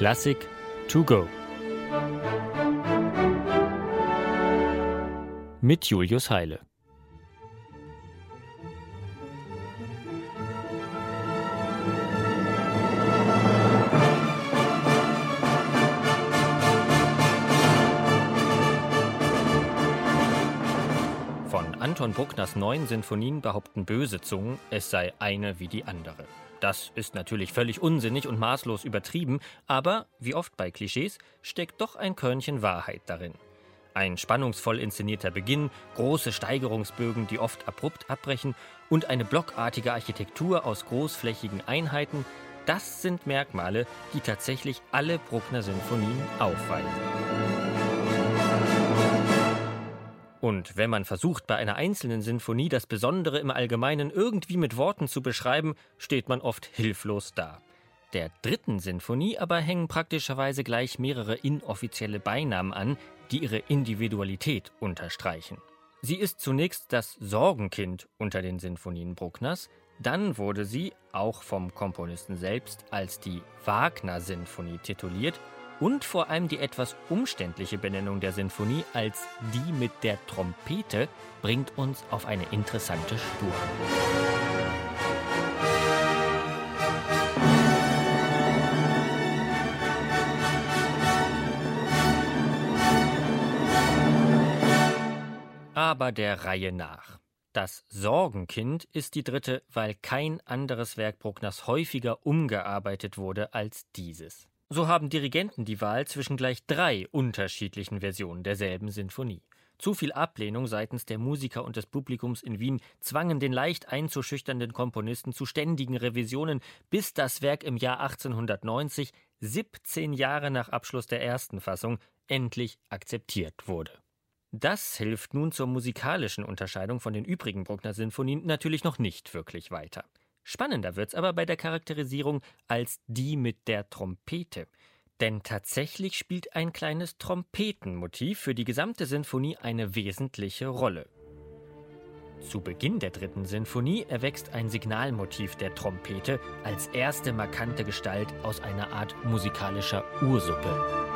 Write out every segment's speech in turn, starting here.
Klassik to go. Mit Julius Heile. Anton Bruckners neun Sinfonien behaupten böse Zungen, es sei eine wie die andere. Das ist natürlich völlig unsinnig und maßlos übertrieben, aber, wie oft bei Klischees, steckt doch ein Körnchen Wahrheit darin. Ein spannungsvoll inszenierter Beginn, große Steigerungsbögen, die oft abrupt abbrechen, und eine blockartige Architektur aus großflächigen Einheiten, das sind Merkmale, die tatsächlich alle Bruckner Sinfonien aufweisen. Und wenn man versucht, bei einer einzelnen Sinfonie das Besondere im Allgemeinen irgendwie mit Worten zu beschreiben, steht man oft hilflos da. Der dritten Sinfonie aber hängen praktischerweise gleich mehrere inoffizielle Beinamen an, die ihre Individualität unterstreichen. Sie ist zunächst das Sorgenkind unter den Sinfonien Bruckners, dann wurde sie, auch vom Komponisten selbst, als die Wagner-Sinfonie tituliert und vor allem die etwas umständliche Benennung der Sinfonie als die mit der Trompete bringt uns auf eine interessante Spur. Aber der Reihe nach. Das Sorgenkind ist die dritte, weil kein anderes Werk Bruckners häufiger umgearbeitet wurde als dieses. So haben Dirigenten die Wahl zwischen gleich drei unterschiedlichen Versionen derselben Sinfonie. Zu viel Ablehnung seitens der Musiker und des Publikums in Wien zwangen den leicht einzuschüchternden Komponisten zu ständigen Revisionen, bis das Werk im Jahr 1890, 17 Jahre nach Abschluss der ersten Fassung, endlich akzeptiert wurde. Das hilft nun zur musikalischen Unterscheidung von den übrigen Bruckner Sinfonien natürlich noch nicht wirklich weiter. Spannender wird's aber bei der Charakterisierung als die mit der Trompete. Denn tatsächlich spielt ein kleines Trompetenmotiv für die gesamte Sinfonie eine wesentliche Rolle. Zu Beginn der dritten Sinfonie erwächst ein Signalmotiv der Trompete als erste markante Gestalt aus einer Art musikalischer Ursuppe.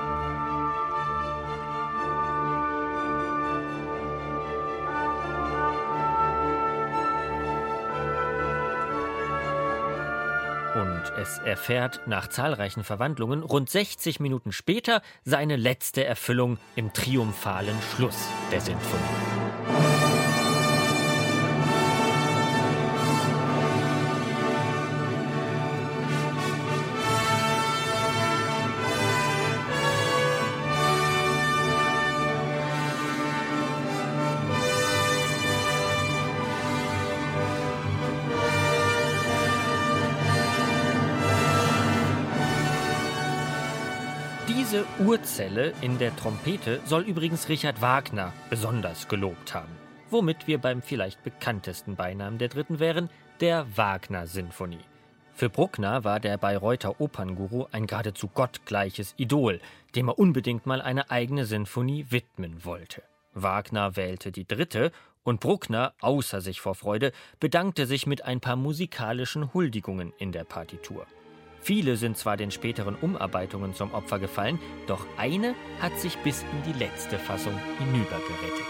Und es erfährt nach zahlreichen Verwandlungen rund 60 Minuten später seine letzte Erfüllung im triumphalen Schluss der Sinfonie. Diese Urzelle in der Trompete soll übrigens Richard Wagner besonders gelobt haben. Womit wir beim vielleicht bekanntesten Beinamen der dritten wären, der Wagner-Sinfonie. Für Bruckner war der Bayreuther Opernguru ein geradezu gottgleiches Idol, dem er unbedingt mal eine eigene Sinfonie widmen wollte. Wagner wählte die dritte und Bruckner, außer sich vor Freude, bedankte sich mit ein paar musikalischen Huldigungen in der Partitur. Viele sind zwar den späteren Umarbeitungen zum Opfer gefallen, doch eine hat sich bis in die letzte Fassung hinübergerettet.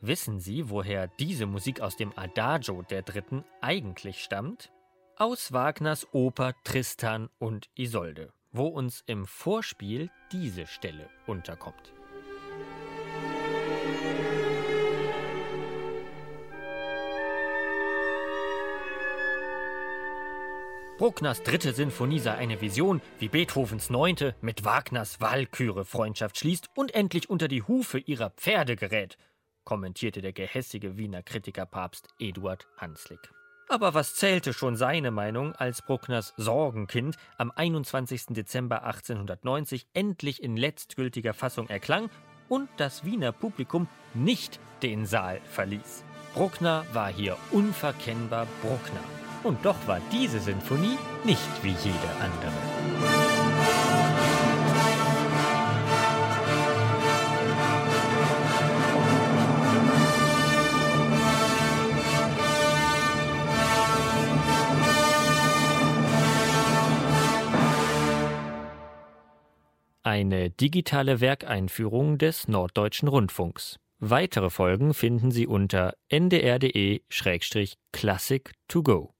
Wissen Sie, woher diese Musik aus dem Adagio der Dritten eigentlich stammt? Aus Wagners Oper Tristan und Isolde wo uns im Vorspiel diese Stelle unterkommt. Bruckners dritte Sinfonie sei eine Vision, wie Beethovens neunte mit Wagners Walküre Freundschaft schließt und endlich unter die Hufe ihrer Pferde gerät, kommentierte der gehässige Wiener Kritikerpapst Eduard Hanslick. Aber was zählte schon seine Meinung, als Bruckners Sorgenkind am 21. Dezember 1890 endlich in letztgültiger Fassung erklang und das Wiener Publikum nicht den Saal verließ. Bruckner war hier unverkennbar Bruckner. Und doch war diese Sinfonie nicht wie jede andere. Eine digitale Werkeinführung des Norddeutschen Rundfunks. Weitere Folgen finden Sie unter ndr.de-classic to go.